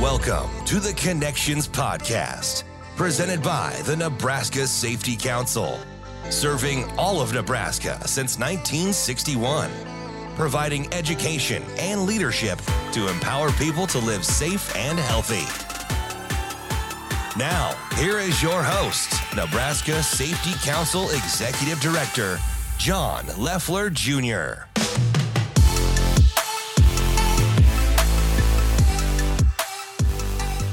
Welcome to the Connections Podcast, presented by the Nebraska Safety Council, serving all of Nebraska since 1961, providing education and leadership to empower people to live safe and healthy. Now, here is your host, Nebraska Safety Council Executive Director, John Lefler Jr.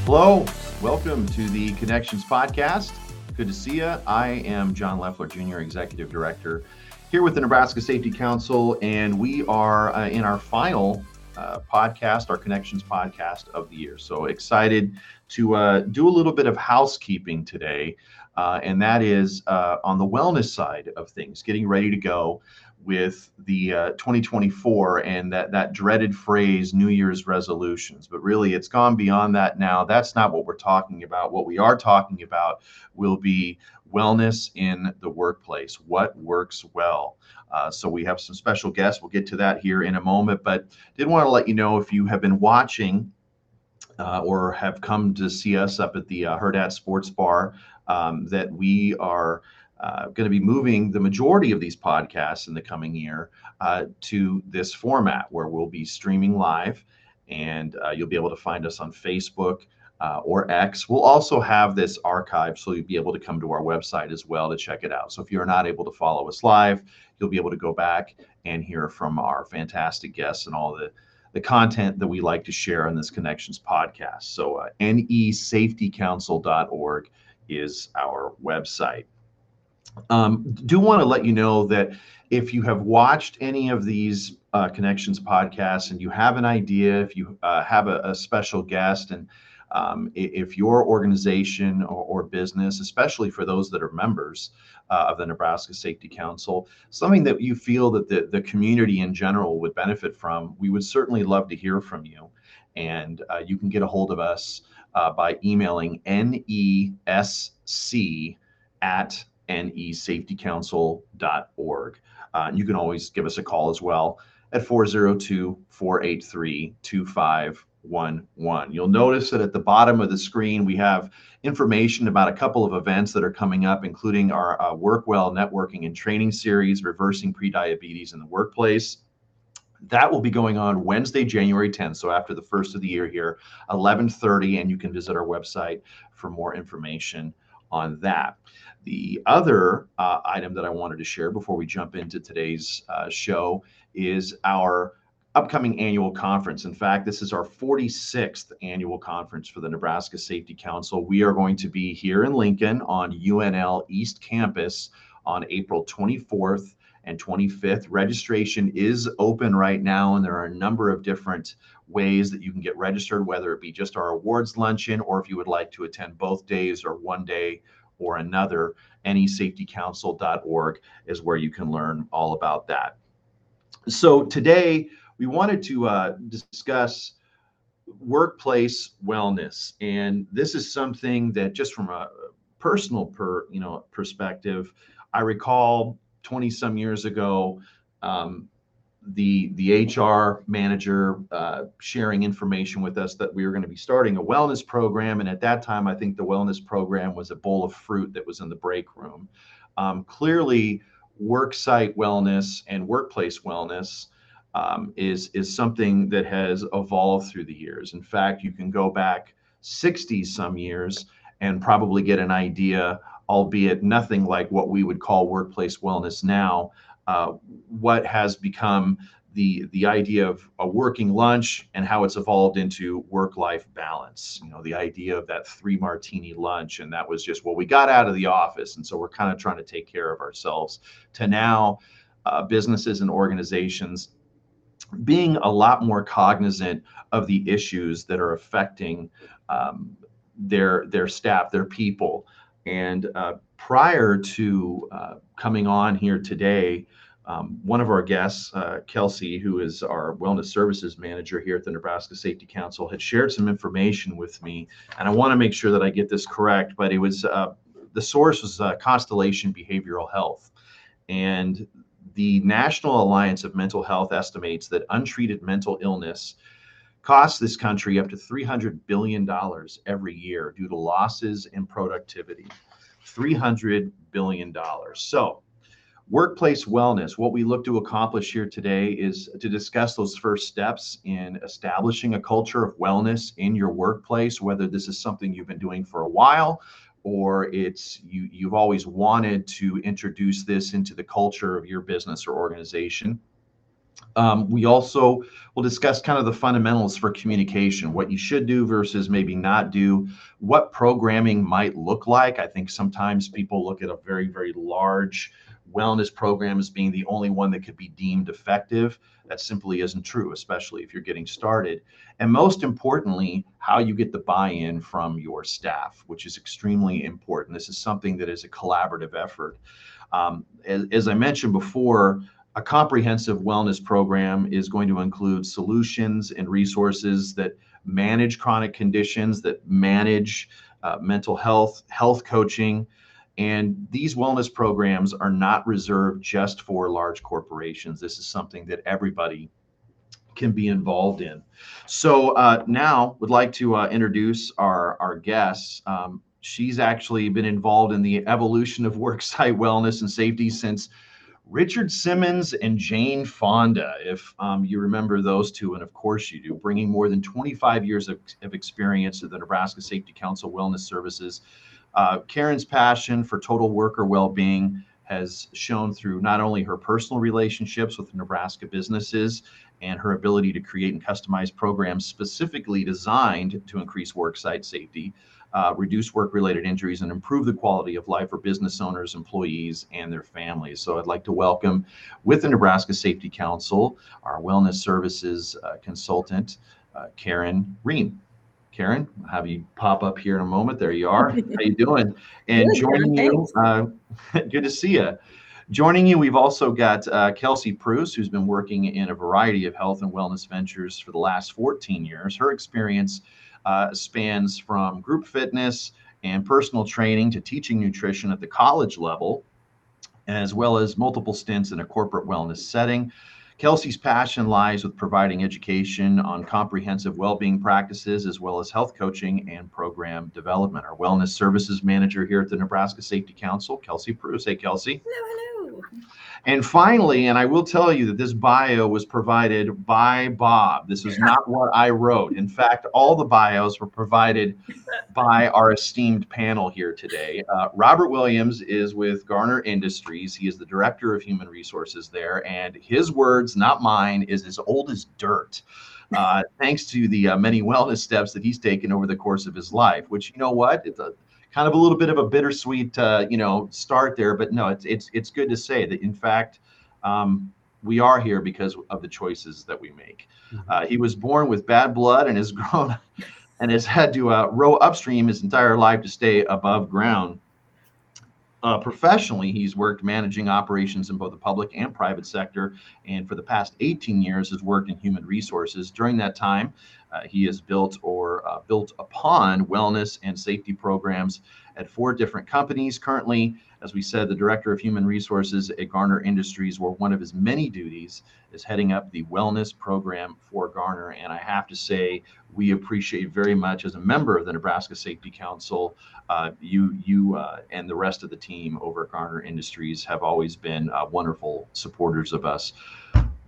Hello, welcome to the Connections Podcast. Good to see you. I am John Lefler Jr., Executive Director, here with the Nebraska Safety Council, and we are uh, in our final uh, podcast, our Connections podcast of the year. So excited to uh, do a little bit of housekeeping today, uh, and that is uh, on the wellness side of things, getting ready to go with the uh, 2024 and that that dreaded phrase new year's resolutions. But really it's gone beyond that now. That's not what we're talking about. What we are talking about will be wellness in the workplace what works well. Uh, so we have some special guests. We'll get to that here in a moment but did want to let you know if you have been watching uh, or have come to see us up at the uh, Hurrdat Sports Bar, um, that we are uh, going to be moving the majority of these podcasts in the coming year uh, to this format where we'll be streaming live and uh, you'll be able to find us on Facebook uh, or X. We'll also have this archive so you'll be able to come to our website as well to check it out. So if you're not able to follow us live, you'll be able to go back and hear from our fantastic guests and all the the content that we like to share on this Connections podcast. So, uh, nesafetycouncil.org is our website. Um, do want to let you know that if you have watched any of these uh, connections podcasts and you have an idea, if you uh, have a, a, special guest, and um, if your organization or, or, business, especially for those that are members uh, of the Nebraska Safety Council, something that you feel that the, the community in general would benefit from, we would certainly love to hear from you. And uh, you can get a hold of us uh, by emailing nesc at nesafetycouncil.org. Uh, you can always give us a call as well at 402 483 2511. You'll notice that at the bottom of the screen, we have information about a couple of events that are coming up, including our uh, Work Well Networking and Training Series, Reversing Prediabetes in the Workplace. That will be going on Wednesday, January 10th. So after the first of the year here, 11:30, and you can visit our website for more information on that. The other uh, item that I wanted to share before we jump into today's uh, show is our upcoming annual conference. In fact, this is our 46th annual conference for the Nebraska Safety Council. We are going to be here in Lincoln on UNL East Campus on April 24th and 25th. Registration is open right now, and there are a number of different ways that you can get registered, whether it be just our awards luncheon or if you would like to attend both days or one day or another, nesafetycouncil.org is where you can learn all about that. So today we wanted to uh, discuss workplace wellness, and this is something that just from a personal per you know perspective, I recall 20 some years ago. Um, the the HR manager uh, sharing information with us that we were going to be starting a wellness program, and at that time, I think the wellness program was a bowl of fruit that was in the break room. Um, clearly, worksite wellness and workplace wellness um, is is something that has evolved through the years. In fact, you can go back 60 some years and probably get an idea, albeit nothing like what we would call workplace wellness now uh, what has become the the idea of a working lunch and how it's evolved into work life balance. You know the idea of that three martini lunch and that was just well we got out of the office and so we're kind of trying to take care of ourselves. To now uh, businesses and organizations being a lot more cognizant of the issues that are affecting um, their their staff their people. And uh, prior to uh, coming on here today, um, one of our guests, uh, Kelsey, who is our wellness services manager here at the Nebraska Safety Council, had shared some information with me, and I want to make sure that I get this correct. But it was uh, the source was uh, Constellation Behavioral Health, and the National Alliance of Mental Health estimates that untreated mental illness costs this country up to $300 billion every year due to losses in productivity. $300 billion. So, workplace wellness, what we look to accomplish here today is to discuss those first steps in establishing a culture of wellness in your workplace, whether this is something you've been doing for a while or it's you you've always wanted to introduce this into the culture of your business or organization. Um, we also will discuss kind of the fundamentals for communication, what you should do versus maybe not do, what programming might look like. I think sometimes people look at a very, very large wellness program as being the only one that could be deemed effective. That simply isn't true, especially if you're getting started. And most importantly, how you get the buy in from your staff, which is extremely important. This is something that is a collaborative effort. Um, as, as I mentioned before, a comprehensive wellness program is going to include solutions and resources that manage chronic conditions, that manage uh, mental health, health coaching. And these wellness programs are not reserved just for large corporations. This is something that everybody can be involved in. So uh, now would like to uh, introduce our, our guests. Um, she's actually been involved in the evolution of worksite wellness and safety since Richard Simmons and Jane Fonda, if um, you remember those two, and of course you do, bringing more than 25 years of, of experience to the Nebraska Safety Council Wellness Services. Uh, Karen's passion for total worker well being has shown through not only her personal relationships with Nebraska businesses and her ability to create and customize programs specifically designed to increase worksite safety, uh, reduce work related injuries, and improve the quality of life for business owners, employees, and their families. So I'd like to welcome, with the Nebraska Safety Council, our wellness services uh, consultant, uh, Karen Rehm. Karen, I'll have you pop up here in a moment. There you are. How are you doing? And good, joining you, uh, good to see you. Joining you, we've also got uh, Kelsey Pruss, who's been working in a variety of health and wellness ventures for the last 14 years. Her experience uh, spans from group fitness and personal training to teaching nutrition at the college level, as well as multiple stints in a corporate wellness setting. Kelsey's passion lies with providing education on comprehensive well-being practices as well as health coaching and program development. Our wellness services manager here at the Nebraska Safety Council, Kelsey Pruss. Hey, Kelsey. Hello, hello. And finally, and I will tell you that this bio was provided by Bob. This is not what I wrote. In fact, all the bios were provided by our esteemed panel here today. Uh, Robert Williams is with Garner Industries. He is the director of human resources there, and his words, not mine, is as old as dirt. Uh, thanks to the uh, many wellness steps that he's taken over the course of his life, which you know what, it's a kind of a little bit of a bittersweet, uh, you know, start there. But no, it's it's it's good to say that in fact, um, we are here because of the choices that we make. Mm-hmm. Uh, he was born with bad blood and has grown and has had to uh, row upstream his entire life to stay above ground. Uh, professionally, he's worked managing operations in both the public and private sector, and for the past 18 years has worked in human resources. During that time, he has built or uh, built upon wellness and safety programs at four different companies. Currently, as we said, the director of human resources at Garner Industries, where one of his many duties is heading up the wellness program for Garner. And I have to say, we appreciate very much as a member of the Nebraska Safety Council, uh, you, you, uh, and the rest of the team over at Garner Industries have always been uh, wonderful supporters of us.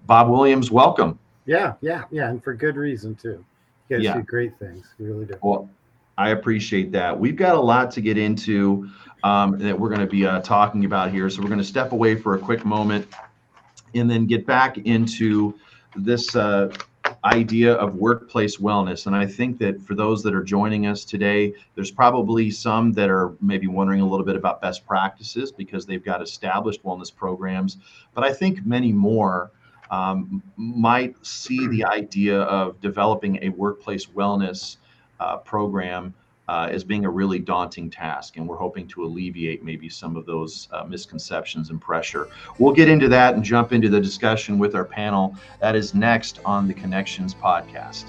Bob Williams, welcome. Yeah, yeah, yeah, and for good reason too. You guys yeah. do great things. You really do. Well, I appreciate that. We've got a lot to get into um, that we're going to be uh, talking about here. So we're going to step away for a quick moment and then get back into this uh, idea of workplace wellness. And I think that for those that are joining us today, there's probably some that are maybe wondering a little bit about best practices because they've got established wellness programs. But I think many more um, might see the idea of developing a workplace wellness uh, program uh, as being a really daunting task. And we're hoping to alleviate maybe some of those uh, misconceptions and pressure. We'll get into that and jump into the discussion with our panel. That is next on the Connections podcast.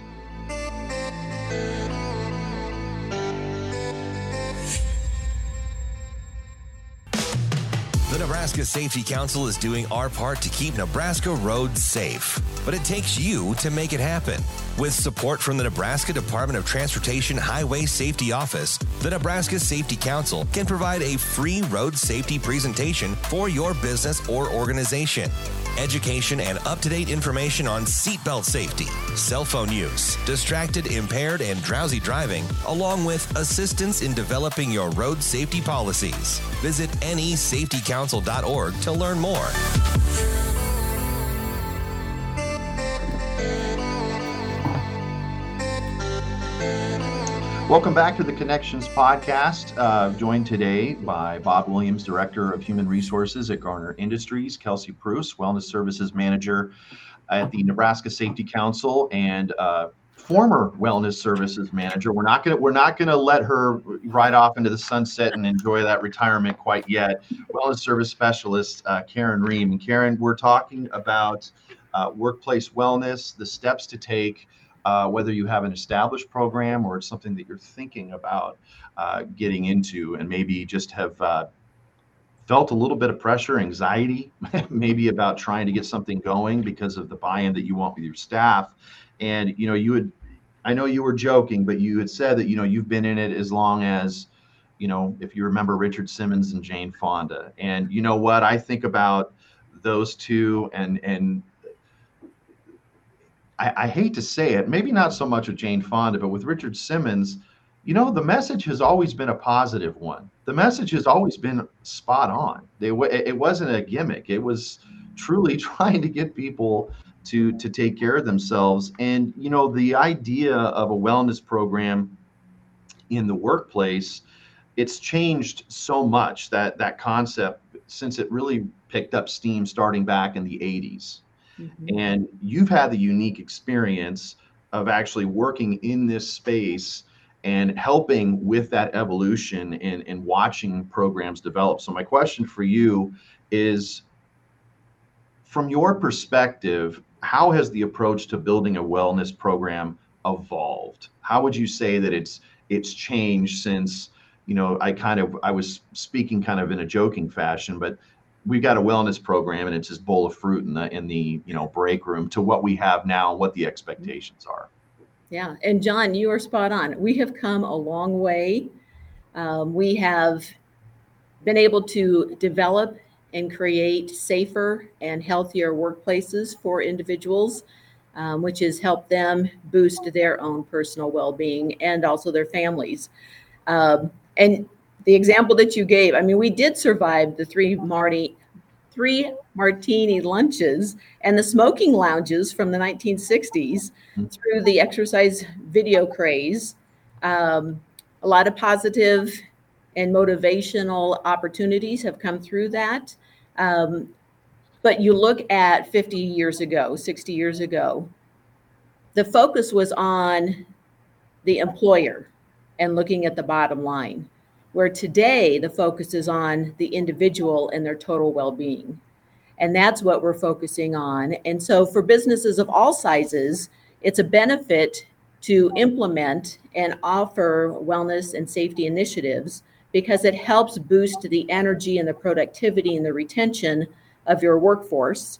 Nebraska Safety Council is doing our part to keep Nebraska roads safe, but it takes you to make it happen. With support from the Nebraska Department of Transportation Highway Safety Office, the Nebraska Safety Council can provide a free road safety presentation for your business or organization education, and up to date information on seatbelt safety, cell phone use, distracted, impaired, and drowsy driving, along with assistance in developing your road safety policies. Visit nesafetycouncil.org to learn more. Welcome back to the Connections Podcast. Uh, joined today by Bob Williams, Director of Human Resources at Garner Industries, Kelsey Pruss, Wellness Services Manager at the Nebraska Safety Council, and uh, former Wellness Services Manager. We're not gonna we're not gonna let her ride off into the sunset and enjoy that retirement quite yet. Wellness Service Specialist uh, Karen Rehm and Karen, we're talking about uh, workplace wellness, the steps to take uh, whether you have an established program or it's something that you're thinking about uh, getting into and maybe just have uh, felt a little bit of pressure, anxiety, maybe about trying to get something going because of the buy-in that you want with your staff. And you know, you would, I know you were joking, but you had said that you know you've been in it as long as, you know, if you remember Richard Simmons and Jane Fonda. And you know what I think about those two and and I, I, hate to say it, maybe not so much with Jane Fonda, but with Richard Simmons, you know, the message has always been a positive one. The message has always been spot on. They, it wasn't a gimmick. It was truly trying to get people to to take care of themselves. And you know, the idea of a wellness program in the workplace, it's changed so much that that concept since it really picked up steam starting back in the 80s Mm-hmm. And you've had the unique experience of actually working in this space and helping with that evolution and, and watching programs develop. So, my question for you is from your perspective, how has the approach to building a wellness program evolved? How would you say that it's it's changed since you know I kind of I was speaking kind of in a joking fashion, but we've got a wellness program and it's this bowl of fruit in the in the you know break room to what we have now what the expectations are. Yeah and john you are spot on. We have come a long way. Um, we have been able to develop and create safer and healthier workplaces for individuals um, which has helped them boost their own personal well-being and also their families um, and the example that you gave, I mean, we did survive the three Marty, three martini lunches and the smoking lounges from the 1960s mm-hmm. through the exercise video craze. Um, a lot of positive and motivational opportunities have come through that. Um, but you look at 50 years ago, 60 years ago, the focus was on the employer and looking at the bottom line where today the focus is on the individual and their total well being. And that's what we're focusing on. And so for businesses of all sizes, it's a benefit to implement and offer wellness and safety initiatives because it helps boost the energy and the productivity and the retention of your workforce.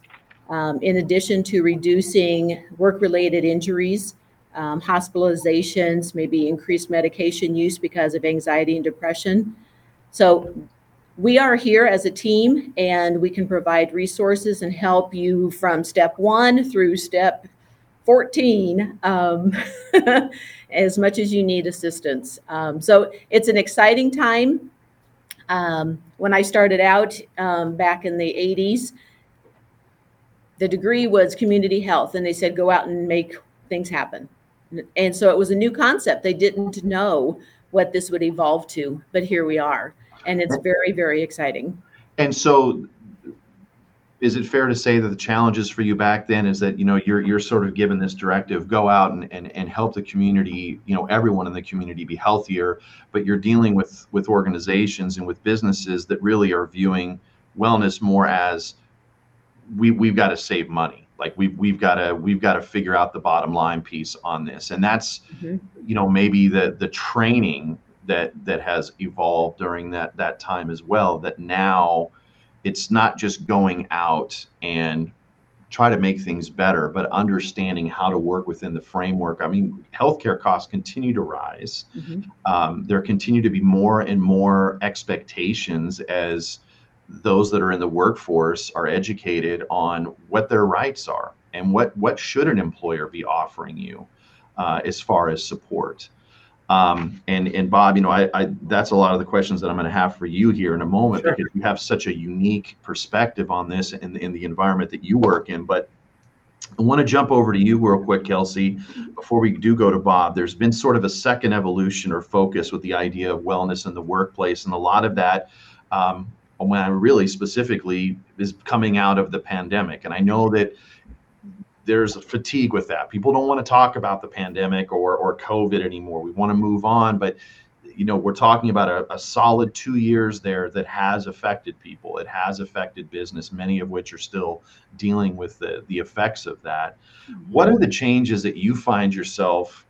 Um, in addition to reducing work related injuries um, hospitalizations, maybe increased medication use because of anxiety and depression. So, we are here as a team and we can provide resources and help you from step one through step 14 um, as much as you need assistance. Um, so, it's an exciting time. Um, when I started out um, back in the 80s, the degree was community health, and they said go out and make things happen and so it was a new concept. They didn't know what this would evolve to, but here we are. And it's very, very exciting. And so is it fair to say that the challenges for you back then is that you know you're you're sort of given this directive go out and, and and help the community you know everyone in the community be healthier but you're dealing with with organizations and with businesses that really are viewing wellness more as we we've got to save money like we've we've got to we've got to figure out the bottom line piece on this and that's mm-hmm. you know maybe the the training that that has evolved during that that time as well that now it's not just going out and try to make things better, but understanding how to work within the framework. I mean, healthcare costs continue to rise. Mm-hmm. Um, there continue to be more and more expectations as those that are in the workforce are educated on what their rights are and what what should an employer be offering you uh, as far as support. Um, and and Bob, you know, I, I, that's a lot of the questions that I'm going to have for you here in a moment sure. because you have such a unique perspective on this in, in the environment that you work in. But I want to jump over to you real quick, Kelsey, before we do go to Bob. There's been sort of a second evolution or focus with the idea of wellness in the workplace, and a lot of that, um, when I really specifically, is coming out of the pandemic. And I know that there's a fatigue with that. People don't want to talk about the pandemic or or COVID anymore. We want to move on, but you know we're talking about a, a, solid two years there that has affected people. It has affected business, many of which are still dealing with the the effects of that. Mm-hmm. What are the changes that you find yourself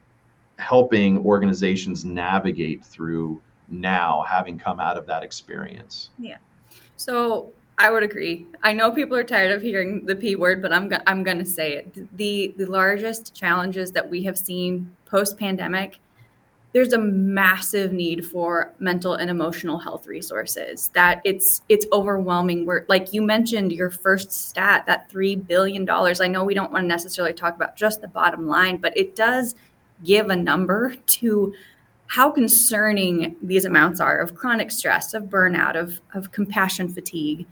helping organizations navigate through now, having come out of that experience? Yeah. So I would agree. I know people are tired of hearing the P word, but I'm go- I'm going to say it. The the largest challenges that we have seen post pandemic, there's a massive need for mental and emotional health resources. That it's it's overwhelming. We're like you mentioned your first stat, that three billion dollars. I know we don't want to necessarily talk about just the bottom line, but it does give a number to how concerning these amounts are of chronic stress, of burnout, of, of compassion fatigue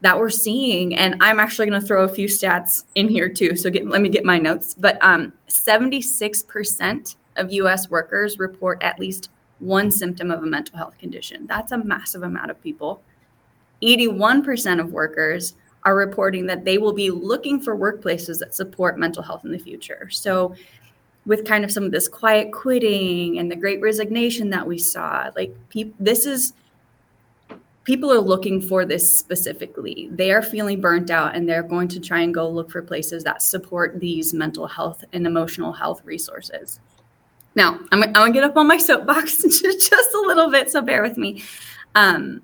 that we're seeing. And I'm actually going to throw a few stats in here too. So get, let me get my notes. But um, 76% of US workers report at least one symptom of a mental health condition. That's a massive amount of people. 81% of workers are reporting that they will be looking for workplaces that support mental health in the future. So, with kind of some of this quiet quitting and the great resignation that we saw, like pe- this is people are looking for this specifically. They are feeling burnt out and they're going to try and go look for places that support these mental health and emotional health resources. Now, I'm, I'm going to get up on my soapbox just a little bit, so bear with me. Um,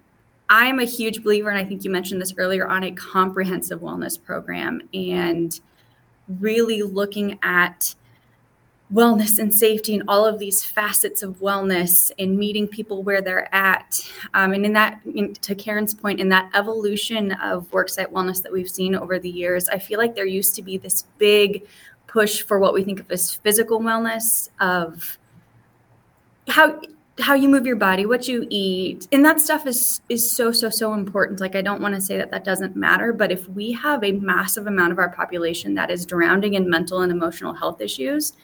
I'm a huge believer, and I think you mentioned this earlier, on a comprehensive wellness program and really looking at wellness and safety and all of these facets of wellness and meeting people where they're at. Um, and in that, in, to Karen's point, in that evolution of worksite wellness that we've seen over the years, I feel like there used to be this big push for what we think of as physical wellness of how how you move your body what you eat and that stuff is is so so so important like i don't want to say that that doesn't matter but if we have a massive amount of our population that is drowning in mental and emotional health issues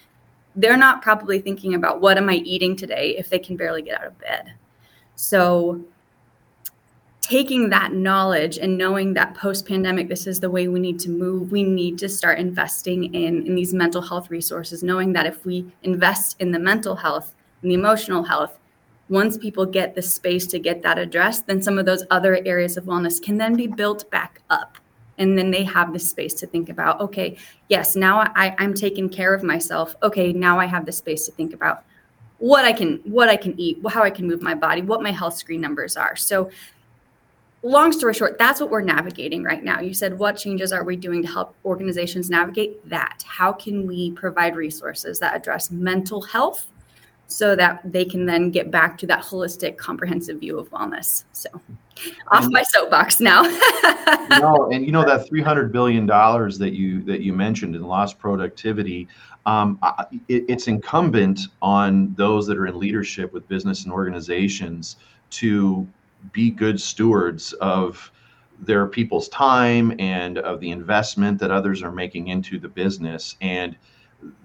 they're not probably thinking about what am I eating today if they can barely get out of bed. So taking that knowledge and knowing that post pandemic this is the way we need to move we need to start investing in in these mental health resources knowing that if we invest in the mental health and the emotional health once people get the space to get that addressed then some of those other areas of wellness can then be built back up and then they have the space to think about okay yes now I, i'm taking care of myself. Okay now i have the space to think about what i can what i can eat how i can move my body what my health screen numbers are. So long story short that's what we're navigating right now. You said what changes are we doing to help organizations navigate that? How can we provide resources that address mental health so that they can then get back to that holistic comprehensive view of wellness. So off my soapbox now. No and you know that 300 billion dollars that you that you mentioned in lost productivity um, it, it's incumbent on those that are in leadership with business and organizations to be good stewards of their people's time and of the investment that others are making into the business. And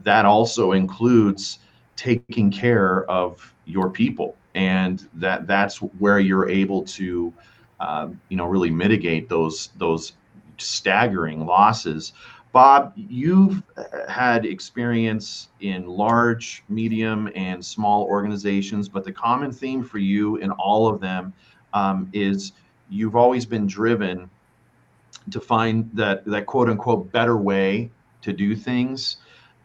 that also includes taking care of your people. And that that's where you're able to uh, you know really mitigate those those staggering losses. Bob you've had experience in large medium and small organizations but the common theme for you in all of them um, is you've always been driven to find that that quote unquote better way to do things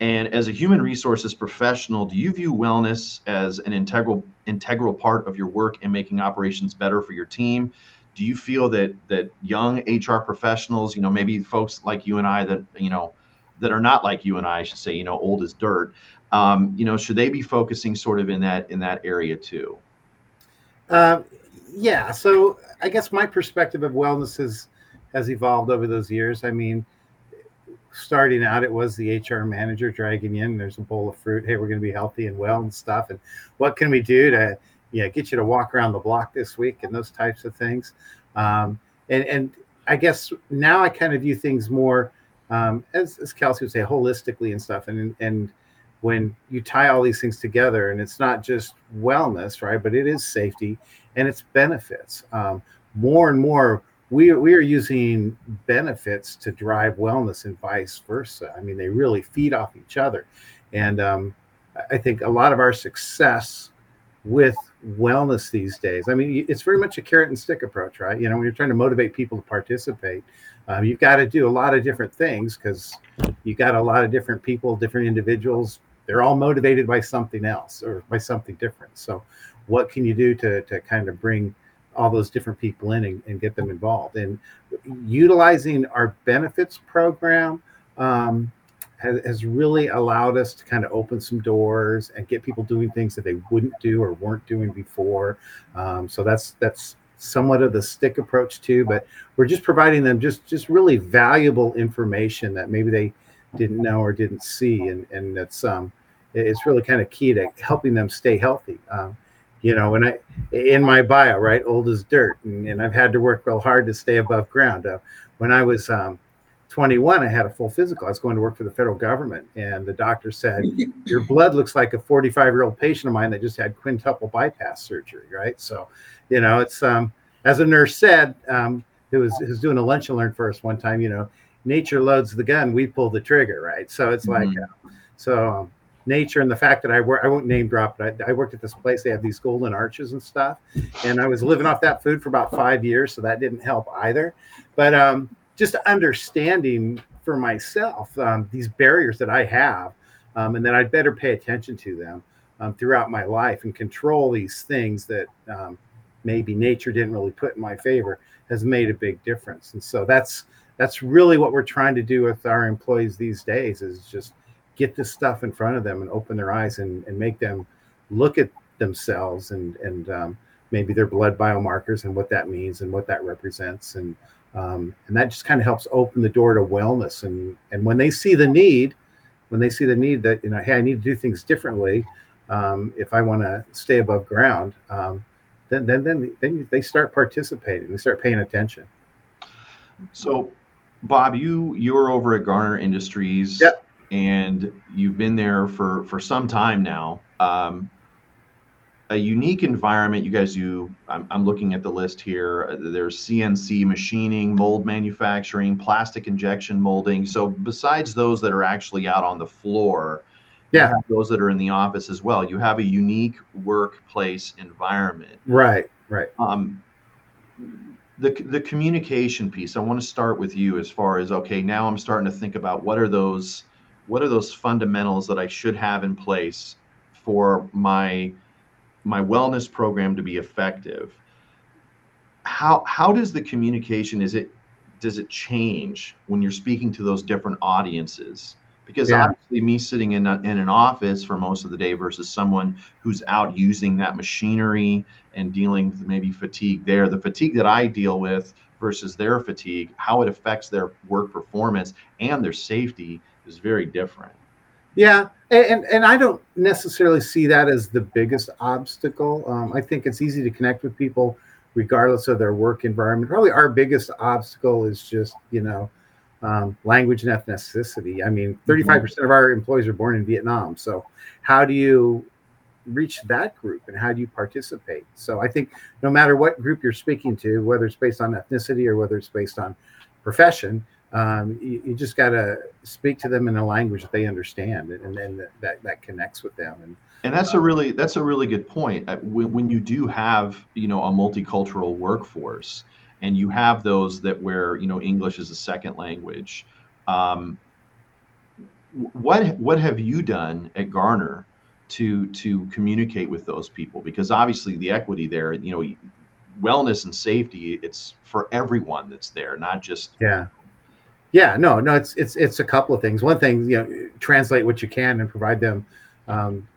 and as a human resources professional, do you view wellness as an integral integral part of your work in making operations better for your team? do you feel that that young hr professionals you know maybe folks like you and i that you know that are not like you and i, I should say you know old as dirt um, you know should they be focusing sort of in that in that area too? Uh, yeah. So i guess my perspective of wellness has has evolved over those years. I mean starting out it was the hr manager dragging in there's a bowl of fruit hey we're going to be healthy and well and stuff and what can we do to yeah, get you to walk around the block this week and those types of things. Um, and and I guess now I kind of view things more um, as, as Kelsey would say holistically and stuff. And and when you tie all these things together, and it's not just wellness, right? But it is safety and it's benefits. Um, more and more, we we are using benefits to drive wellness and vice versa. I mean, they really feed off each other, and um, I think a lot of our success with wellness these days. I mean, it's very much a carrot and stick approach, right? You know, when you're trying to motivate people to participate, um, you've got to do a lot of different things because you've got a lot of different people, different individuals. They're all motivated by something else or by something different. So, what can you do to to kind of bring all those different people in and, and get them involved? And utilizing our benefits program. Um, has, has really allowed us to kind of open some doors and get people doing things that they wouldn't do or weren't doing before. Um, so that's that's somewhat of the stick approach too. But we're just providing them just just really valuable information that maybe they didn't know or didn't see, and and that's um it's really kind of key to helping them stay healthy. Um, you know, when I in my bio, right, old as dirt, and, and I've had to work real hard to stay above ground. Uh, when I was um, 21, I had a full physical. I was going to work for the federal government, and the doctor said, "Your blood looks like a 45 year old patient of mine that just had quintuple bypass surgery." Right. So, you know, it's um, as a nurse said, um, who was who was doing a lunch and learn for us one time. You know, nature loads the gun, we pull the trigger. Right. So it's mm-hmm. like, uh, so um, nature and the fact that I work, I won't name drop, but I, I, worked at this place. They have these golden arches and stuff, and I was living off that food for about five years, so that didn't help either. But um, just understanding for myself um, these barriers that I have, um, and that I'd better pay attention to them um, throughout my life and control these things that um, maybe nature didn't really put in my favor has made a big difference. And so that's that's really what we're trying to do with our employees these days is just get this stuff in front of them and open their eyes and, and make them look at themselves and and um, maybe their blood biomarkers and what that means and what that represents. And um, and that just kind of helps open the door to wellness. And and when they see the need when they see the need that you know hey i need to do things differently um, if i want to stay above ground um, then then then then they start participating. They start paying attention. So bob you you're over at garner industries yep. And you've been there for for some time now um, a unique environment. You guys do, I'm, I'm, looking at the list here. There's CNC machining, mold manufacturing, plastic injection molding. So, besides those that are actually out on the floor, yeah, those that are in the office as well, you have a unique workplace environment. Right, right. Um, the, the communication piece, I want to start with you as far as okay, now I'm starting to think about what are those what are those fundamentals that I should have in place for my my wellness program to be effective how how does the communication is it does it change when you're speaking to those different audiences because yeah. obviously me sitting in, a, in an office for most of the day versus someone who's out using that machinery and dealing with maybe fatigue there the fatigue that i deal with versus their fatigue how it affects their work performance and their safety is very different yeah, and and I don't necessarily see that as the biggest obstacle. Um, I think it's easy to connect with people regardless of their work environment. Probably our biggest obstacle is just you know um, language and ethnicity. I mean, mm-hmm. 35 percent of our employees are born in Vietnam. So how do you reach that group and how do you participate? So I think no matter what group you're speaking to, whether it's based on ethnicity or whether it's based on profession, um, you, you, just got to speak to them in a language that they understand and then that, that connects with them. And and that's a um, really that's a really good point. Uh, when, when you do have you know a multicultural workforce and you have those that where you know english is a second language um, what what have you done at garner to to communicate with those people? Because obviously the equity there you know wellness and safety, it's for everyone that's there, not just yeah. Yeah, no, no, it's it's it's a couple of things. One thing, you know, translate what you can and provide them um,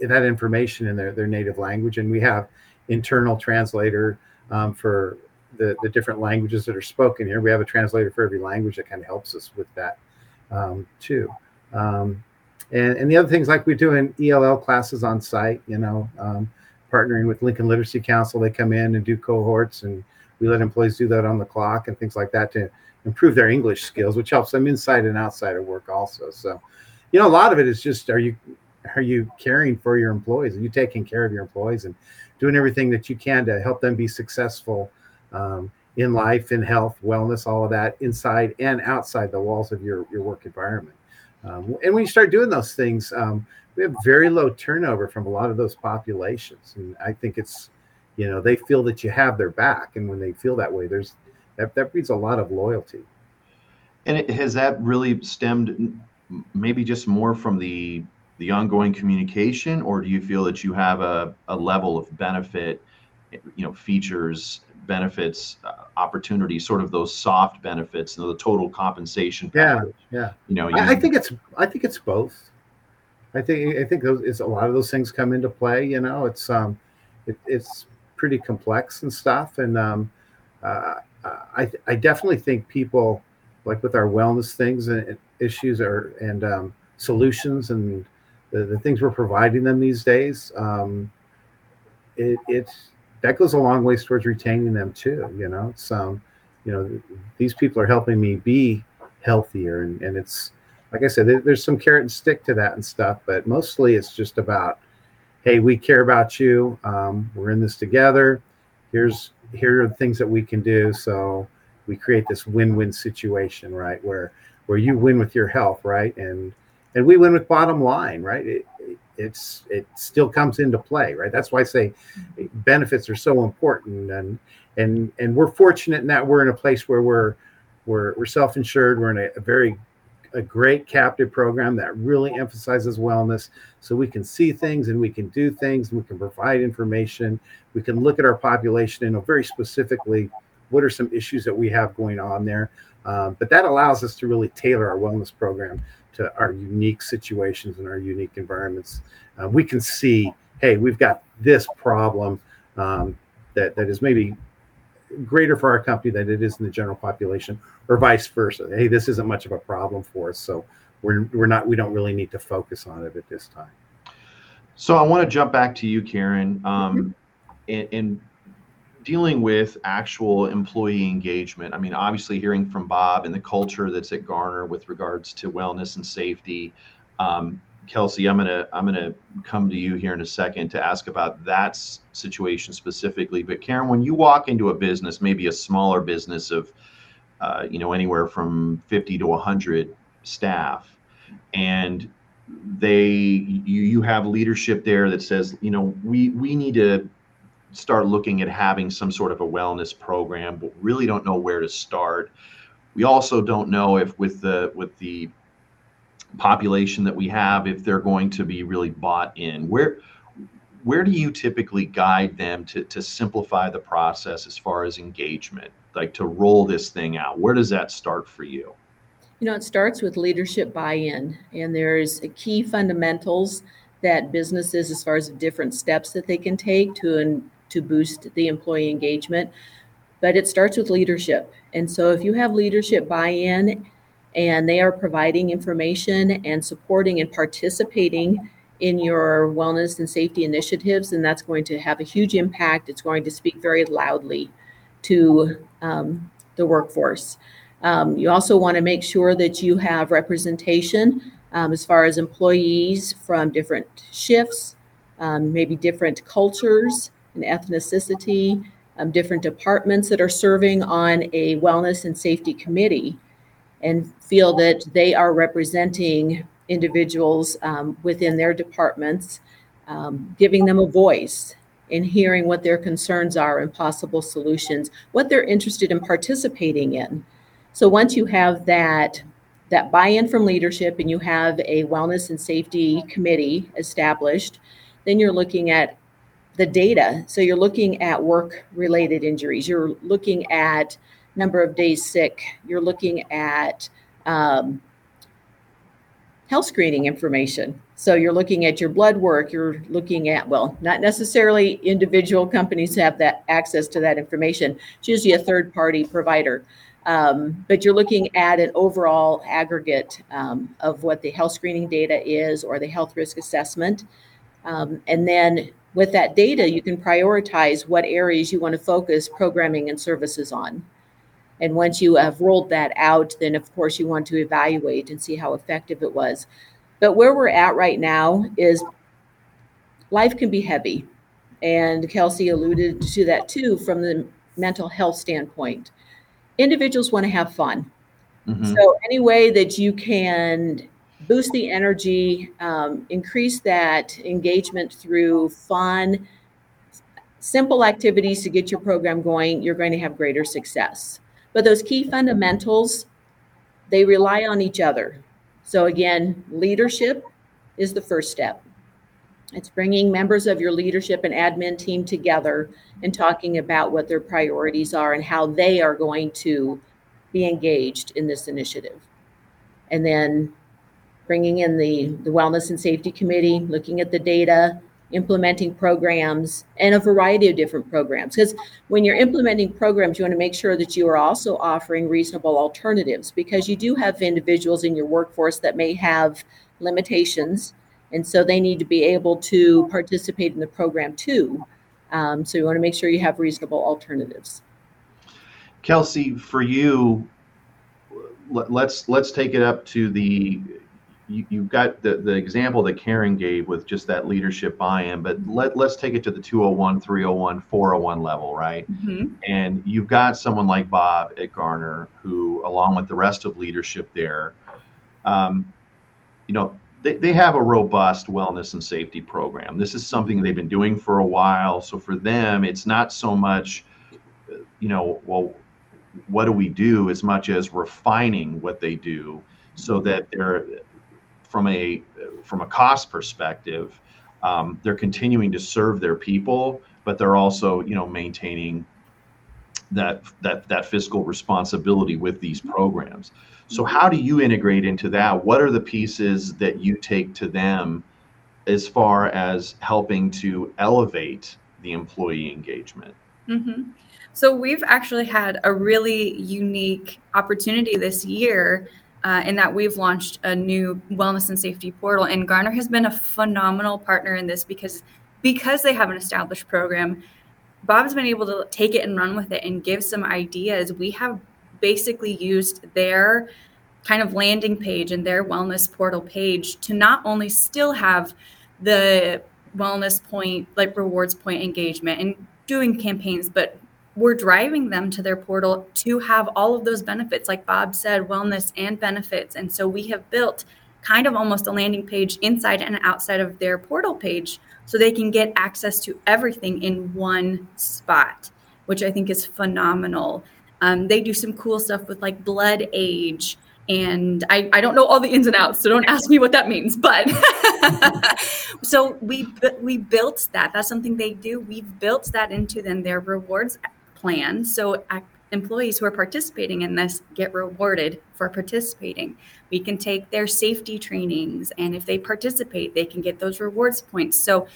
that information in their their native language, and we have internal translator um, for the the different languages that are spoken here. We have a translator for every language that kind of helps us with that um, too. Um, and and the other things like we do in ELL classes on site, you know, um, partnering with Lincoln Literacy Council, they come in and do cohorts, and we let employees do that on the clock and things like that to improve their English skills, which helps them inside and outside of work also. So, you know, a lot of it is just are you are you caring for your employees? Are you taking care of your employees and doing everything that you can to help them be successful um, in life, in health, wellness, all of that inside and outside the walls of your your work environment. Um, and when you start doing those things, um, we have very low turnover from a lot of those populations, and I think it's you know they feel that you have their back, and when they feel that way, there's that, that breeds a lot of loyalty. And it, has that really stemmed maybe just more from the the ongoing communication, or do you feel that you have a, a level of benefit, you know, features, benefits, uh, opportunities, sort of those soft benefits, you know, the total compensation? Package, yeah, yeah. You know, you, I, I, think it's I think it's both. I think I think those, it's a lot of those things come into play. You know, it's um, it, it's pretty complex and stuff, and um, uh, I, I definitely think people like with our wellness things and issues are and um, solutions and the, the, things we're providing them these days um, it, that goes a long ways towards retaining them too you know? Um you know these people are helping me be healthier and, and it's like i said there, there's some carrot and stick to that and stuff but mostly it's just about hey we care about you um, we're in this together here's here are the things that we can do. So we create this win-win situation, right? Where where you win with your health, right? And and we win with bottom line, right? It, it, it's it still comes into play, right? That's why I say benefits are so important, and and and we're fortunate in that we're in a place where we're we're we're self-insured. We're in a, a very a great captive program that really emphasizes wellness. So we can see things and we can do things and we can provide information. We can look at our population and know very specifically what are some issues that we have going on there. Um, but that allows us to really tailor our wellness program to our unique situations and our unique environments. Uh, we can see hey we've got this problem um, that, that is maybe greater for our company than it is in the general population, or vice versa. Hey, this isn't much of a problem for us, so we're we're not we don't really need to focus on it at this time. So I want to jump back to you, Karen, um, mm-hmm. in, in dealing with actual employee engagement. I mean, obviously, hearing from Bob and the culture that's at Garner with regards to wellness and safety. Um, Kelsey, I'm gonna I'm gonna come to you here in a second to ask about that situation specifically. But Karen, when you walk into a business, maybe a smaller business of, uh, you know, anywhere from 50 to 100 staff, and they you you have leadership there that says, you know, we we need to start looking at having some sort of a wellness program, but really don't know where to start. We also don't know if with the with the population that we have if they're going to be really bought in where where do you typically guide them to, to simplify the process as far as engagement like to roll this thing out? Where does that start for you? You know it starts with leadership buy-in and there's key fundamentals that businesses as far as different steps that they can take to to boost the employee engagement but it starts with leadership. And so if you have leadership buy-in and they are providing information and supporting and participating in your wellness and safety initiatives, and that's going to have a huge impact. It's going to speak very loudly to um, the workforce. Um, you also want to make sure that you have representation um, as far as employees from different shifts, um, maybe different cultures and ethnicity, um, different departments that are serving on a wellness and safety committee and feel that they are representing individuals um, within their departments, um, giving them a voice in hearing what their concerns are and possible solutions, what they're interested in participating in. So once you have that that buy-in from leadership and you have a wellness and safety committee established, then you're looking at the data. So you're looking at work related injuries, you're looking at number of days sick, you're looking at um, health screening information. So you're looking at your blood work, you're looking at, well, not necessarily individual companies have that access to that information. It's usually a third party provider. Um, but you're looking at an overall aggregate um, of what the health screening data is or the health risk assessment. Um, and then with that data, you can prioritize what areas you want to focus programming and services on. And once you have rolled that out, then of course you want to evaluate and see how effective it was. But where we're at right now is life can be heavy. And Kelsey alluded to that too from the mental health standpoint. Individuals want to have fun. Mm-hmm. So, any way that you can boost the energy, um, increase that engagement through fun, simple activities to get your program going, you're going to have greater success. But those key fundamentals, they rely on each other. So, again, leadership is the first step. It's bringing members of your leadership and admin team together and talking about what their priorities are and how they are going to be engaged in this initiative. And then bringing in the, the Wellness and Safety Committee, looking at the data, implementing programs, and a variety of different programs. Because when you're implementing programs, you want to make sure that you are also offering reasonable alternatives because you do have individuals in your workforce that may have limitations. And so they need to be able to participate in the program too. Um, so you want to make sure you have reasonable alternatives. Kelsey, for you, let's let's take it up to the you, you've got the, the example that Karen gave with just that leadership buy-in, but let, let's take it to the 201, 301, 401 level, right? Mm-hmm. And you've got someone like Bob at Garner who, along with the rest of leadership there, um, you know, they, they have a robust wellness and safety program. This is something they've been doing for a while. So for them, it's not so much, you know, well, what do we do as much as refining what they do so that they're from a from a cost perspective, um, they're continuing to serve their people, but they're also you know maintaining that that that fiscal responsibility with these programs. So how do you integrate into that? What are the pieces that you take to them as far as helping to elevate the employee engagement? Mm-hmm. So we've actually had a really unique opportunity this year uh, in that we've launched a new wellness and safety portal. And Garner has been a phenomenal partner in this because because they have an established program. Bob's been able to take it and run with it and give some ideas. We have basically used their kind of landing page and their wellness portal page to not only still have the wellness point, like rewards point engagement and doing campaigns, but we're driving them to their portal to have all of those benefits, like Bob said, wellness and benefits. And so we have built kind of almost a landing page inside and outside of their portal page so they can get access to everything in one spot, which I think is phenomenal. Um, they do some cool stuff with like blood age. And I, I don't know all the ins and outs, so don't ask me what that means. But so we we built that. That's something they do. We've built that into then their rewards plan. So employees who are participating in this get rewarded for participating. We can take their safety trainings, and if they participate, they can get those rewards points. So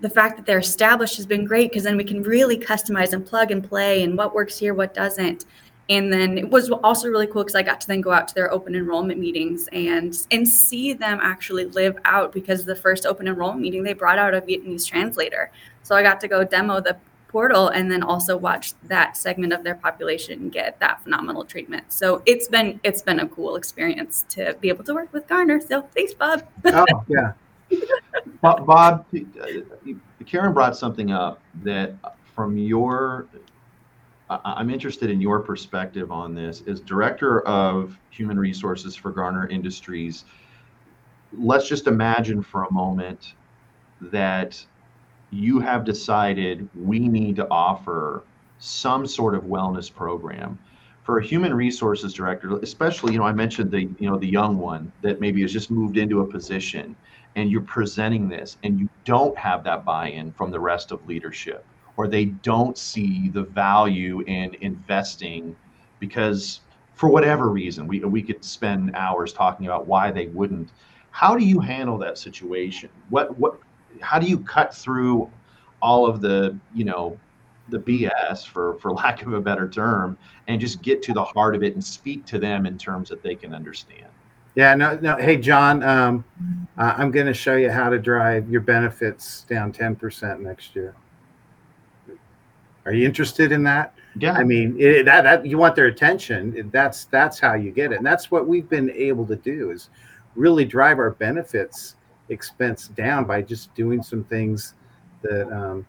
the fact that they're established has been great because then we can really customize and plug and play and what works here, what doesn't. And then it was also really cool because I got to then go out to their open enrollment meetings and and see them actually live out because the first open enrollment meeting they brought out a Vietnamese translator. So I got to go demo the portal and then also watch that segment of their population get that phenomenal treatment. So it's been it's been a cool experience to be able to work with Garner. So thanks, Bob. oh yeah. Bob, Bob, Karen brought something up that from your I'm interested in your perspective on this. As director of human resources for Garner Industries, let's just imagine for a moment that you have decided we need to offer some sort of wellness program for a human resources director, especially, you know, I mentioned the, you know, the young one that maybe has just moved into a position and you're presenting this and you don't have that buy-in from the rest of leadership or they don't see the value in investing because for whatever reason we, we could spend hours talking about why they wouldn't. How do you handle that situation? What what how do you cut through all of the you know the bs for for lack of a better term and just get to the heart of it and speak to them in terms that they can understand yeah, no, no. Hey, John, um, uh, I'm going to show you how to drive your benefits down 10% next year. Are you interested in that? Yeah. I mean, it, that, that you want their attention. That's that's how you get it, and that's what we've been able to do is really drive our benefits expense down by just doing some things that um,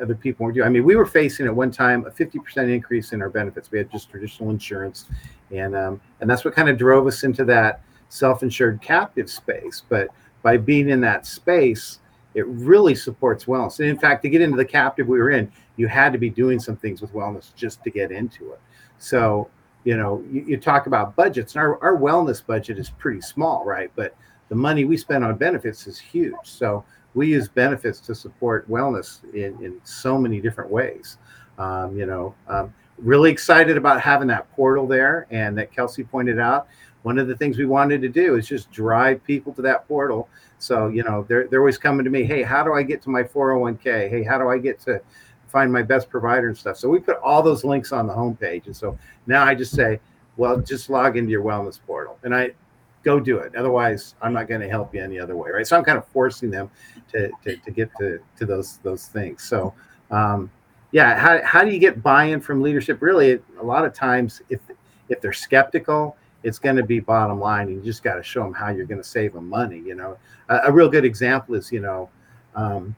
other people weren't doing. I mean, we were facing at one time a 50% increase in our benefits. We had just traditional insurance, and um, and that's what kind of drove us into that self-insured captive space. But by being in that space, it really supports wellness. And in fact, to get into the captive we were in, you had to be doing some things with wellness just to get into it. So, you know, you, you talk about budgets, and our, our wellness budget is pretty small, right? But the money we spend on benefits is huge. So we use benefits to support wellness in, in so many different ways. Um, you know, um, really excited about having that portal there and that Kelsey pointed out one of the things we wanted to do is just drive people to that portal. So, you know, they're, they're always coming to me, hey, how do I get to my 401k? Hey, how do I get to find my best provider and stuff? So we put all those links on the homepage. And so now I just say, well, just log into your wellness portal and I go do it. Otherwise, I'm not going to help you any other way. Right. So I'm kind of forcing them to, to, to get to, to those, those things. So, um, yeah, how, how do you get buy-in from leadership? Really, a lot of times, if if they're skeptical, it's going to be bottom line. And You just got to show them how you're going to save them money. You know, a, a real good example is you know, um,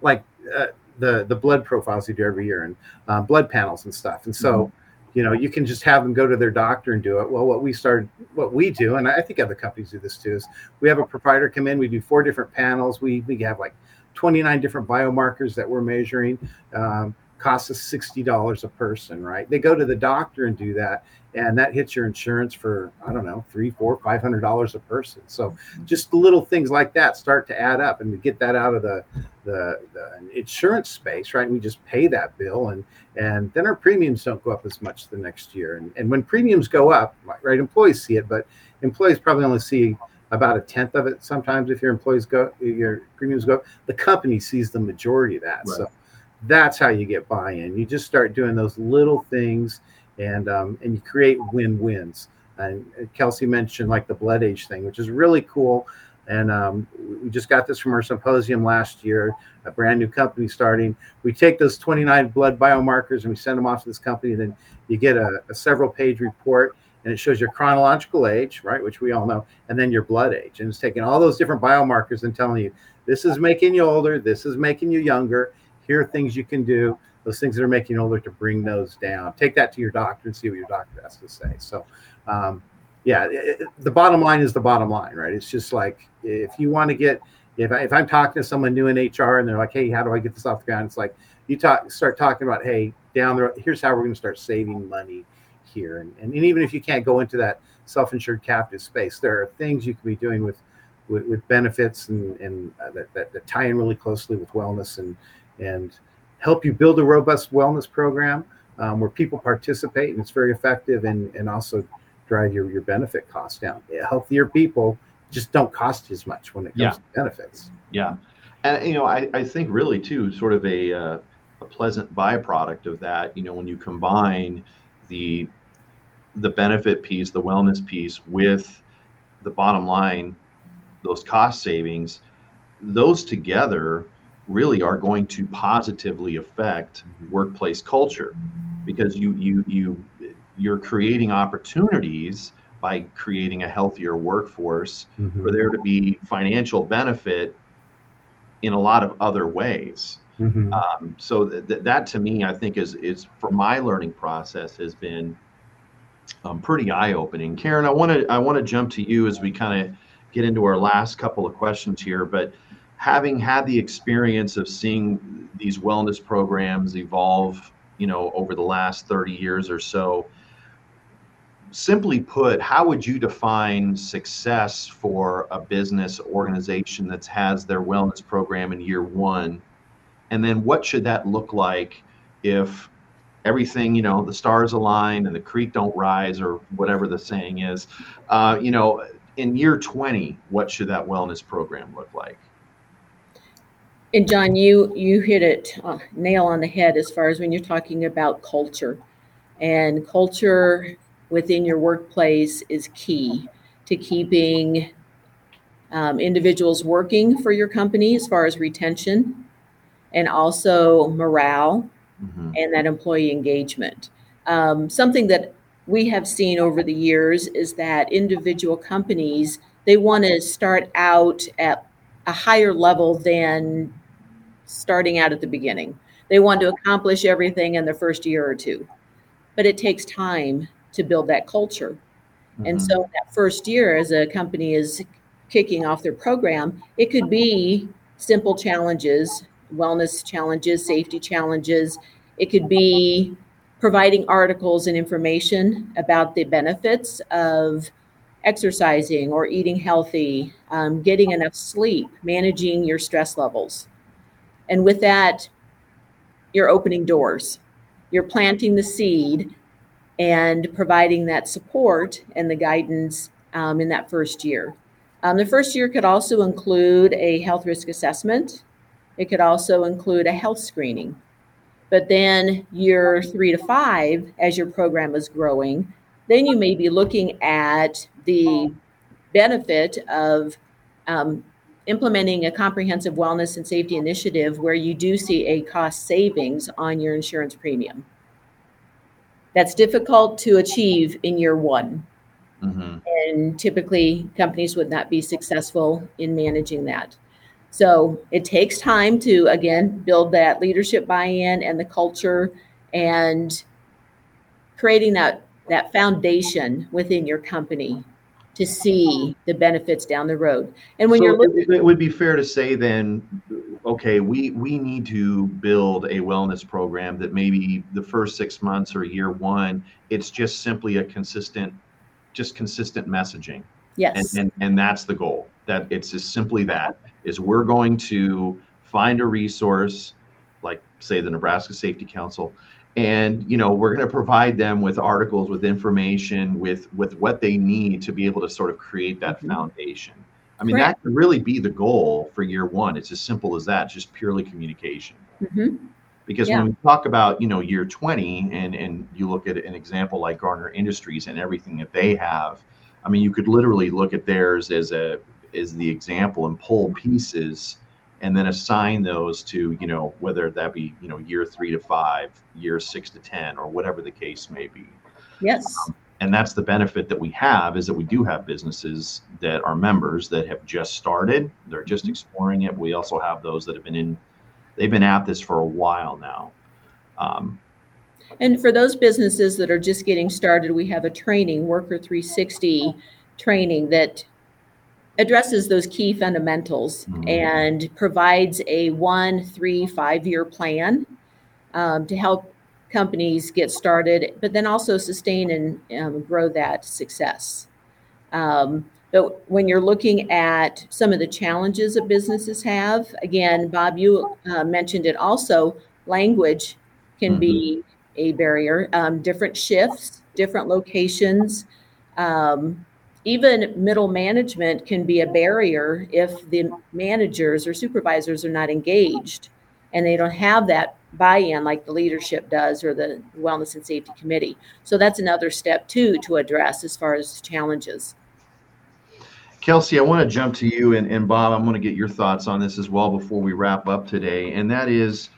like uh, the the blood profiles you do every year and uh, blood panels and stuff. And so, mm-hmm. You know, you can just have them go to their doctor and do it. Well, what we started, what we do, and I think other companies do this too, is we have a provider come in. We do four different panels. We we have like 29 different biomarkers that we're measuring. Um, costs us $60 a person, right? They go to the doctor and do that and that hits your insurance for i don't know three four five hundred dollars a person. So just little things like that start to add up and we get that out of the, the the, insurance space right? And we just pay that bill and and then our premiums don't go up as much the next year. And, and when premiums go up right employees see it but employees probably only see about a tenth of it sometimes if your employees go your premiums go up. The company sees the majority of that. Right. so that's how you get buy-in. You just start doing those little things and um, and you create win-wins. And Kelsey mentioned like the blood age thing, which is really cool. And um, we just got this from our symposium last year, a brand new company starting. We take those 29 blood biomarkers and we send them off to this company. Then you get a, a several page report and it shows your chronological age, right, which we all know, and then your blood age. And it's taking all those different biomarkers and telling you this is making you older, this is making you younger. Here are things you can do those things that are making you older to bring those down. Take that to your doctor and see what your doctor has to say. So, um, yeah, it, the bottom line is the bottom line, right? It's just like if you want to get, if, I, if I'm talking to someone new in HR and they're like, hey, how do I get this off the ground? It's like you talk, start talking about, hey, down the road, here's how we're going to start saving money here. And, and, and even if you can't go into that self-insured captive space, there are things you can be doing with with, with benefits and, and uh, that, that, that tie in really closely with wellness and and help you build a robust wellness program um, where people participate and it's very effective and, and also drive your, your benefit costs down. Healthier people just don't cost as much when it comes yeah. to benefits. Yeah. And, you know, I, I think really too, sort of a, uh, a pleasant byproduct of that, you know, when you combine the, the benefit piece, the wellness piece with the bottom line, those cost savings, those together really are going to positively affect workplace culture because you you you you're creating opportunities by creating a healthier workforce mm-hmm. for there to be financial benefit in a lot of other ways. Mm-hmm. Um, so th- that to me, I think is is for my learning process has been um, pretty eye opening. Karen, I want to I want to jump to you as we kind of get into our last couple of questions here, but having had the experience of seeing these wellness programs evolve, you know, over the last 30 years or so, simply put, how would you define success for a business organization that has their wellness program in year one? And then what should that look like if everything, you know, the stars align and the creek don't rise or whatever the saying is? Uh, you know, in year 20, what should that wellness program look like? And John, you you hit it uh, nail on the head as far as when you're talking about culture, and culture within your workplace is key to keeping um, individuals working for your company as far as retention, and also morale mm-hmm. and that employee engagement. Um, something that we have seen over the years is that individual companies they want to start out at a higher level than starting out at the beginning. They want to accomplish everything in the first year or two, but it takes time to build that culture. Mm-hmm. And so, that first year, as a company is kicking off their program, it could be simple challenges, wellness challenges, safety challenges. It could be providing articles and information about the benefits of exercising or eating healthy, um, getting enough sleep, managing your stress levels. And with that, you're opening doors. You're planting the seed and providing that support and the guidance um, in that first year. Um, the first year could also include a health risk assessment. It could also include a health screening. But then year three to five, as your program is growing, then you may be looking at the benefit of um, implementing a comprehensive wellness and safety initiative where you do see a cost savings on your insurance premium. That's difficult to achieve in year one. Mm-hmm. And typically, companies would not be successful in managing that. So it takes time to, again, build that leadership buy in and the culture and creating that, that foundation within your company to see the benefits down the road. And when so you're looking, it would be fair to say then, okay, we we need to build a wellness program that maybe the first six months or year one, it's just simply a consistent, just consistent messaging. Yes. And and, and that's the goal. That it's just simply that is we're going to find a resource like say the Nebraska Safety Council and you know we're going to provide them with articles with information with with what they need to be able to sort of create that mm-hmm. foundation i mean that could really be the goal for year one it's as simple as that just purely communication mm-hmm. because yeah. when we talk about you know year 20 and and you look at an example like garner industries and everything that they have i mean you could literally look at theirs as a as the example and pull pieces and then assign those to you know whether that be you know year three to five year six to ten or whatever the case may be. Yes. Um, and that's the benefit that we have is that we do have businesses that are members that have just started. They're just mm-hmm. exploring it. We also have those that have been in they've been at this for a while now. Um, and for those businesses that are just getting started we have a training worker 360 training that addresses those key fundamentals mm-hmm. and provides a one, three, five year plan um, to help companies get started, but then also sustain and um, grow that success. Um, but when you're looking at some of the challenges that businesses have, again, Bob, you uh, mentioned it also, language can mm-hmm. be a barrier, um, different shifts, different locations. Um, even middle management can be a barrier if the managers or supervisors are not engaged and they don't have that buy-in like the leadership does or the wellness and safety committee. So that's another step too to address as far as challenges. Kelsey i want to jump to you and, and bob i'm going to get your thoughts on this as well before we wrap up today and that is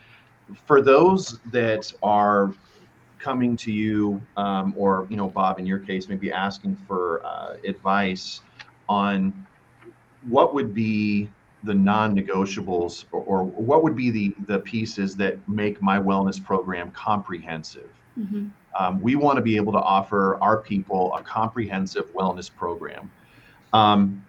for those that are coming to you, um, or you know, Bob, in your case, maybe asking for uh, advice on what would be the non-negotiables, or, or, what would be the the pieces that make my wellness program comprehensive. Mm-hmm. Um, we want to be able to offer our people a comprehensive wellness program. Um,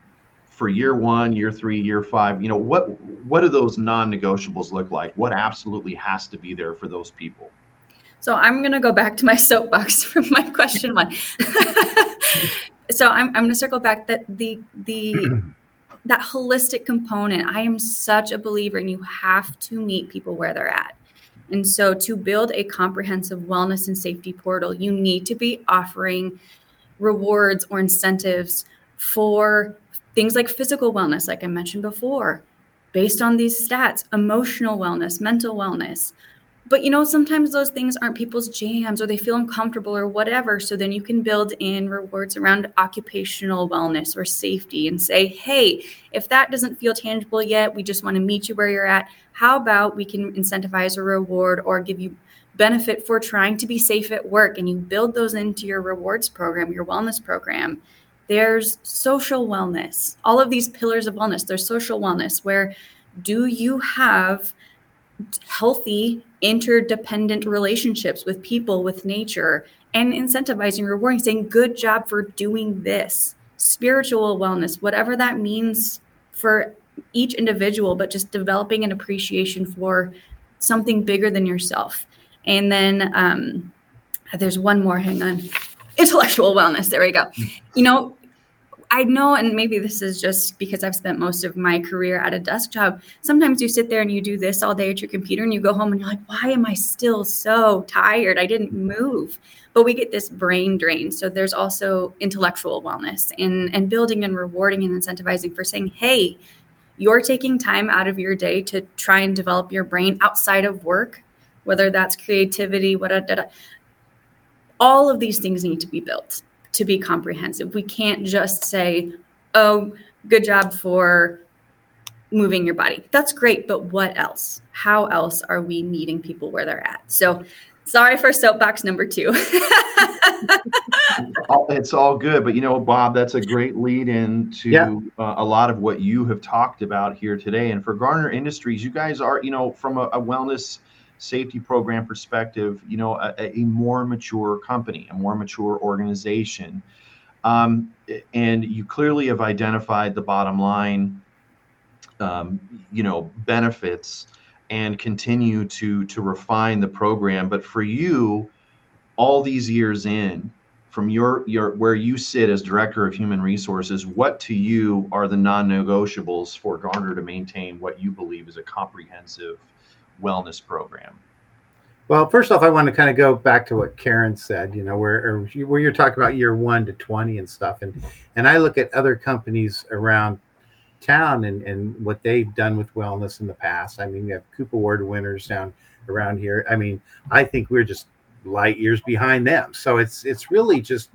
for year one, year three, year five, you know, what what do those non-negotiables look like? What absolutely has to be there for those people? So I'm going to go back to my soapbox from my question one. so I'm, I'm going to circle back that the the that holistic component. I am such a believer, and you have to meet people where they're at. And so, to build a comprehensive wellness and safety portal, you need to be offering rewards or incentives for things like physical wellness, like I mentioned before, based on these stats, emotional wellness, mental wellness, but you know sometimes those things aren't people's jams or they feel uncomfortable or whatever. So then you can build in rewards around occupational wellness or safety and say hey if that doesn't feel tangible yet we just want to meet you where you're at. How about we can incentivize a reward or give you benefit for trying to be safe at work? And you build those into your rewards program your wellness program. There's social wellness all of these pillars of wellness. There's social wellness where do you have healthy interdependent relationships with people with nature and incentivizing rewarding saying good job for doing this. Spiritual wellness whatever that means for each individual but just developing an appreciation for something bigger than yourself. And then um, there's one more hang on intellectual wellness there we go. You know I know, and maybe this is just because I've spent most of my career at a desk job. Sometimes you sit there and you do this all day at your computer and you go home and you're like, why am I still so tired? I didn't move. But we get this brain drain. So there's also intellectual wellness and, and building and rewarding and incentivizing for saying, hey, you're taking time out of your day to try and develop your brain outside of work, whether that's creativity, what all of these things need to be built to be comprehensive. We can't just say, oh, good job for moving your body. That's great, but what else? How else are we meeting people where they're at? So, sorry for soapbox number two. it's all good, but you know, Bob, that's a great lead in to yeah. uh, a lot of what you have talked about here today. And for Garner Industries, you guys are, you know, from a, a wellness safety program perspective, you know, a, a more mature company, a more mature organization. Um, and you clearly have identified the bottom line, um, you know, benefits and continue to to refine the program. But for you, all these years in, from your your where you sit as director of human resources, what to you are the non-negotiables for Garner to maintain what you believe is a comprehensive wellness program? Well, first off, I want to kind of go back to what Karen said. You know, where where you're talking about year one to twenty and stuff, and and I look at other companies around town and and what they've done with wellness in the past. I mean, we have Cooper Award winners down around here. I mean, I think we're just light years behind them. So it's it's really just,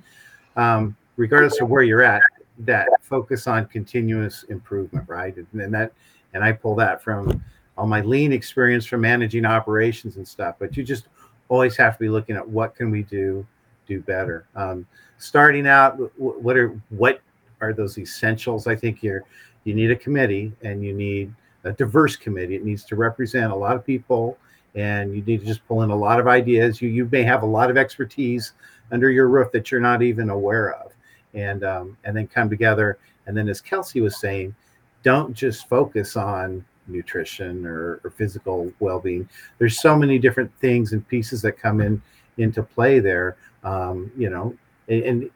um, regardless of where you're at, that focus on continuous improvement, right? And, and that and I pull that from all my lean experience from managing operations and stuff. But you just always have to be looking at what can we do do better. Um, starting out, what are what are those essentials? I think you're you need a committee and you need a diverse committee. It needs to represent a lot of people, and you need to just pull in a lot of ideas. You you may have a lot of expertise under your roof that you're not even aware of, and um, and then come together. And then, as Kelsey was saying, don't just focus on nutrition or, or physical well-being. There's so many different things and pieces that come in into play there um, you know and,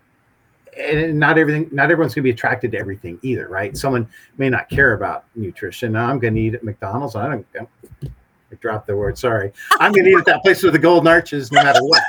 and not everything not everyone's going to be attracted to everything either right? Someone may not care about nutrition. I'm going to eat at mcdonald's. I don't I dropped the word sorry. I'm going to eat at that place with the golden arches no matter what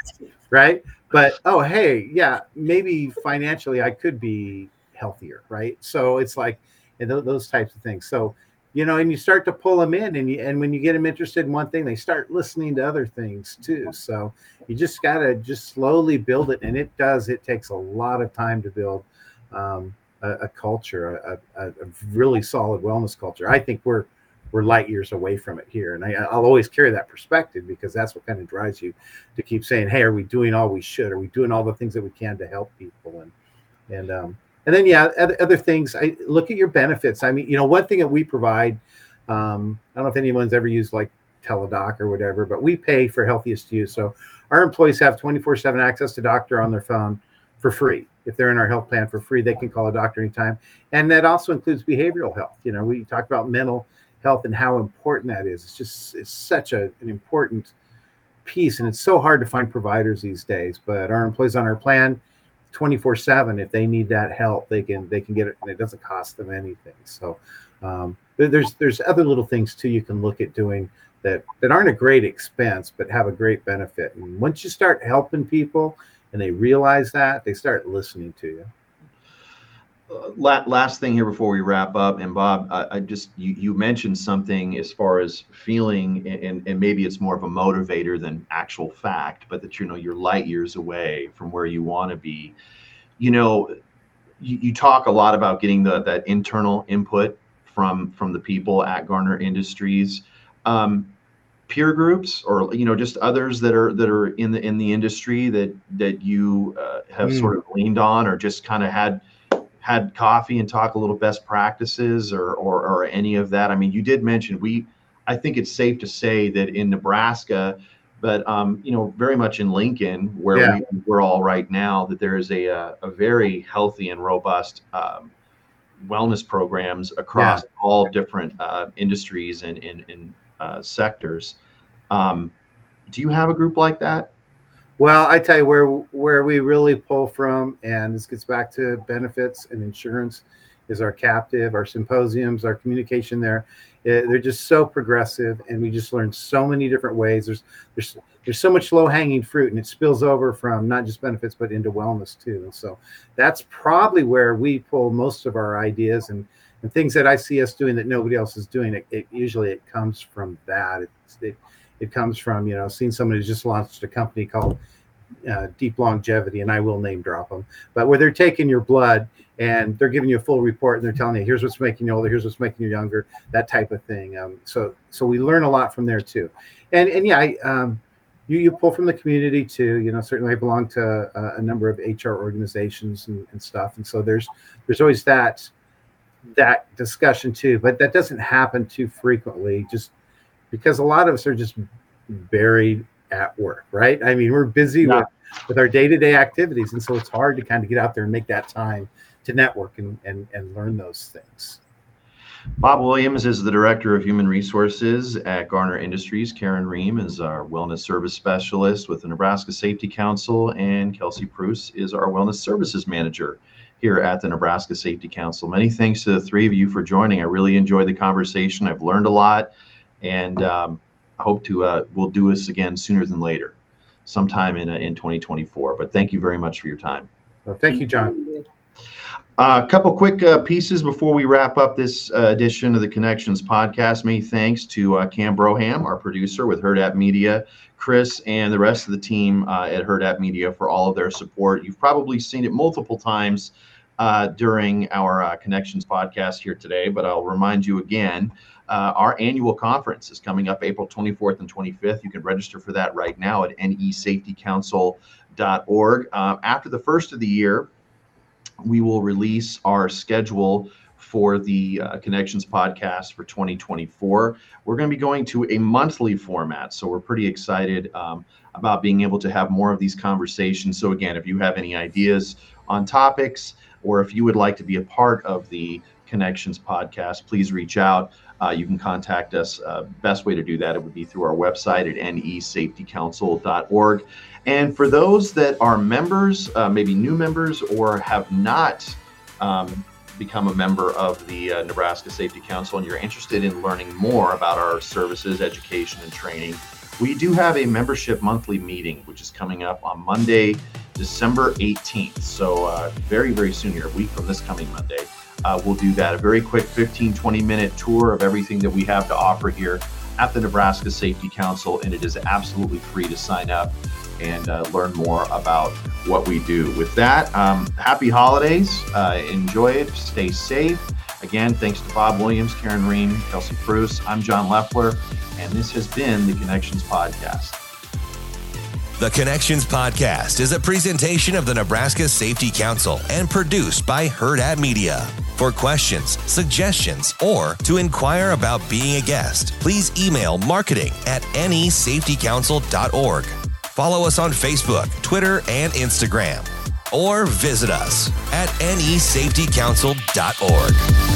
right? But oh hey yeah maybe financially i could be healthier right? So it's like and those types of things. So you know, and you start to pull them in, and you, and when you get them interested in one thing, they start listening to other things too. So you just gotta just slowly build it, and it does. It takes a lot of time to build um, a, a, culture, a, a, a, really solid wellness culture. I think we're we're light years away from it here, and I, I'll always carry that perspective because that's what kind of drives you to keep saying, "Hey, are we doing all we should? Are we doing all the things that we can to help people?" And and um, and then yeah other, other things i look at your benefits. I mean you know one thing that we provide um, i don't know if anyone's ever used like teladoc or whatever but we pay for HealthiestYou. So our employees have 24 7 access to doctor on their phone for free. If they're in our health plan for free they can call a doctor anytime. And that also includes behavioral health. You know we talk about mental health and how important that is. It's just it's such a, an important piece, and it's so hard to find providers these days. But our employees on our plan, 24 seven, if they need that help, they can they can get it, and it doesn't cost them anything. So um, there's there's other little things too you can look at doing that that aren't a great expense but have a great benefit. And once you start helping people and they realize that, they start listening to you. Last thing here before we wrap up, and Bob, I, I just you, you mentioned something as far as feeling, and, and maybe it's more of a motivator than actual fact, but that you know you're light years away from where you want to be. You know, you, you talk a lot about getting the that internal input from from the people at Garner Industries. Um, peer groups or you know just others that are that are in the in the industry that that you uh, have mm. sort of leaned on or just kind of had had coffee and talk a little best practices or, or, or any of that? I mean, you did mention we. I think it's safe to say that in Nebraska, but um, you know, very much in Lincoln, where yeah. we, are all right now, that there is a a, a very healthy and robust um, wellness programs across yeah. all different uh, industries and in uh, sectors. Um, do you have a group like that? Well, I tell you where where we really pull from, and this gets back to benefits and insurance, is our captive, our symposiums, our communication there. It, they're just so progressive, and we just learn so many different ways. There's there's there's so much low hanging fruit, and it spills over from not just benefits but into wellness too. So that's probably where we pull most of our ideas and and things that I see us doing that nobody else is doing. It, it usually it comes from that. It's, it, it comes from you know seeing somebody who's just launched a company called uh, Deep Longevity, and I will name drop them, but where they're taking your blood and they're giving you a full report and they're telling you here's what's making you older, here's what's making you younger, that type of thing. Um, so so we learn a lot from there too, and and yeah, I, um, you you pull from the community too. You know, certainly I belong to uh, a number of HR organizations and, and stuff, and so there's there's always that that discussion too, but that doesn't happen too frequently. Just because a lot of us are just buried at work, right? I mean, we're busy yeah. with, with our day to day activities. And so it's hard to kind of get out there and make that time to network and, and, and learn those things. Bob Williams is the Director of Human Resources at Garner Industries. Karen Rehm is our Wellness Service Specialist with the Nebraska Safety Council, and Kelsey Pruss is our Wellness Services Manager here at the Nebraska Safety Council. Many thanks to the three of you for joining. I really enjoyed the conversation. I've learned a lot, and um, hope to uh, we'll do this again sooner than later, sometime in uh, in 2024. But thank you very much for your time. Well, thank you, John. Uh, a couple quick uh, pieces before we wrap up this uh, edition of the Connections podcast. Many thanks to uh, Cam Broham, our producer with Hurrdat Media, Chris, and the rest of the team uh, at App Media for all of their support. You've probably seen it multiple times uh, during our Connections podcast here today, but I'll remind you again uh, our annual conference is coming up April 24th and 25th. You can register for that right now at nesafetycouncil.org. Uh, after the first of the year, we will release our schedule for the uh, Connections podcast for 2024. We're going to be going to a monthly format, so we're pretty excited um, about being able to have more of these conversations. So, again, if you have any ideas on topics, or if you would like to be a part of the Connections podcast, please reach out. Uh, you can contact us. Uh, best way to do that it would be through our website at nesafetycouncil.org. And for those that are members, uh, maybe new members, or have not um, become a member of the uh, Nebraska Safety Council, and you're interested in learning more about our services, education, and training, we do have a membership monthly meeting, which is coming up on Monday, December 18th. So, uh, very, very soon here, a week from this coming Monday uh, we'll do that. A very quick 15, 20 minute tour of everything that we have to offer here at the Nebraska Safety Council, and it is absolutely free to sign up and uh, learn more about what we do. With that, um, happy holidays. Uh, enjoy it. Stay safe. Again, thanks to Bob Williams, Karen Rehm, Kelsey Pruss. I'm John Lefler, and this has been the Connections Podcast. The Connections Podcast is a presentation of the Nebraska Safety Council and produced by Hurrdat Media. For questions, suggestions, or to inquire about being a guest, please email marketing at nesafetycouncil.org. Follow us on Facebook, Twitter, and Instagram, or visit us at nesafetycouncil.org.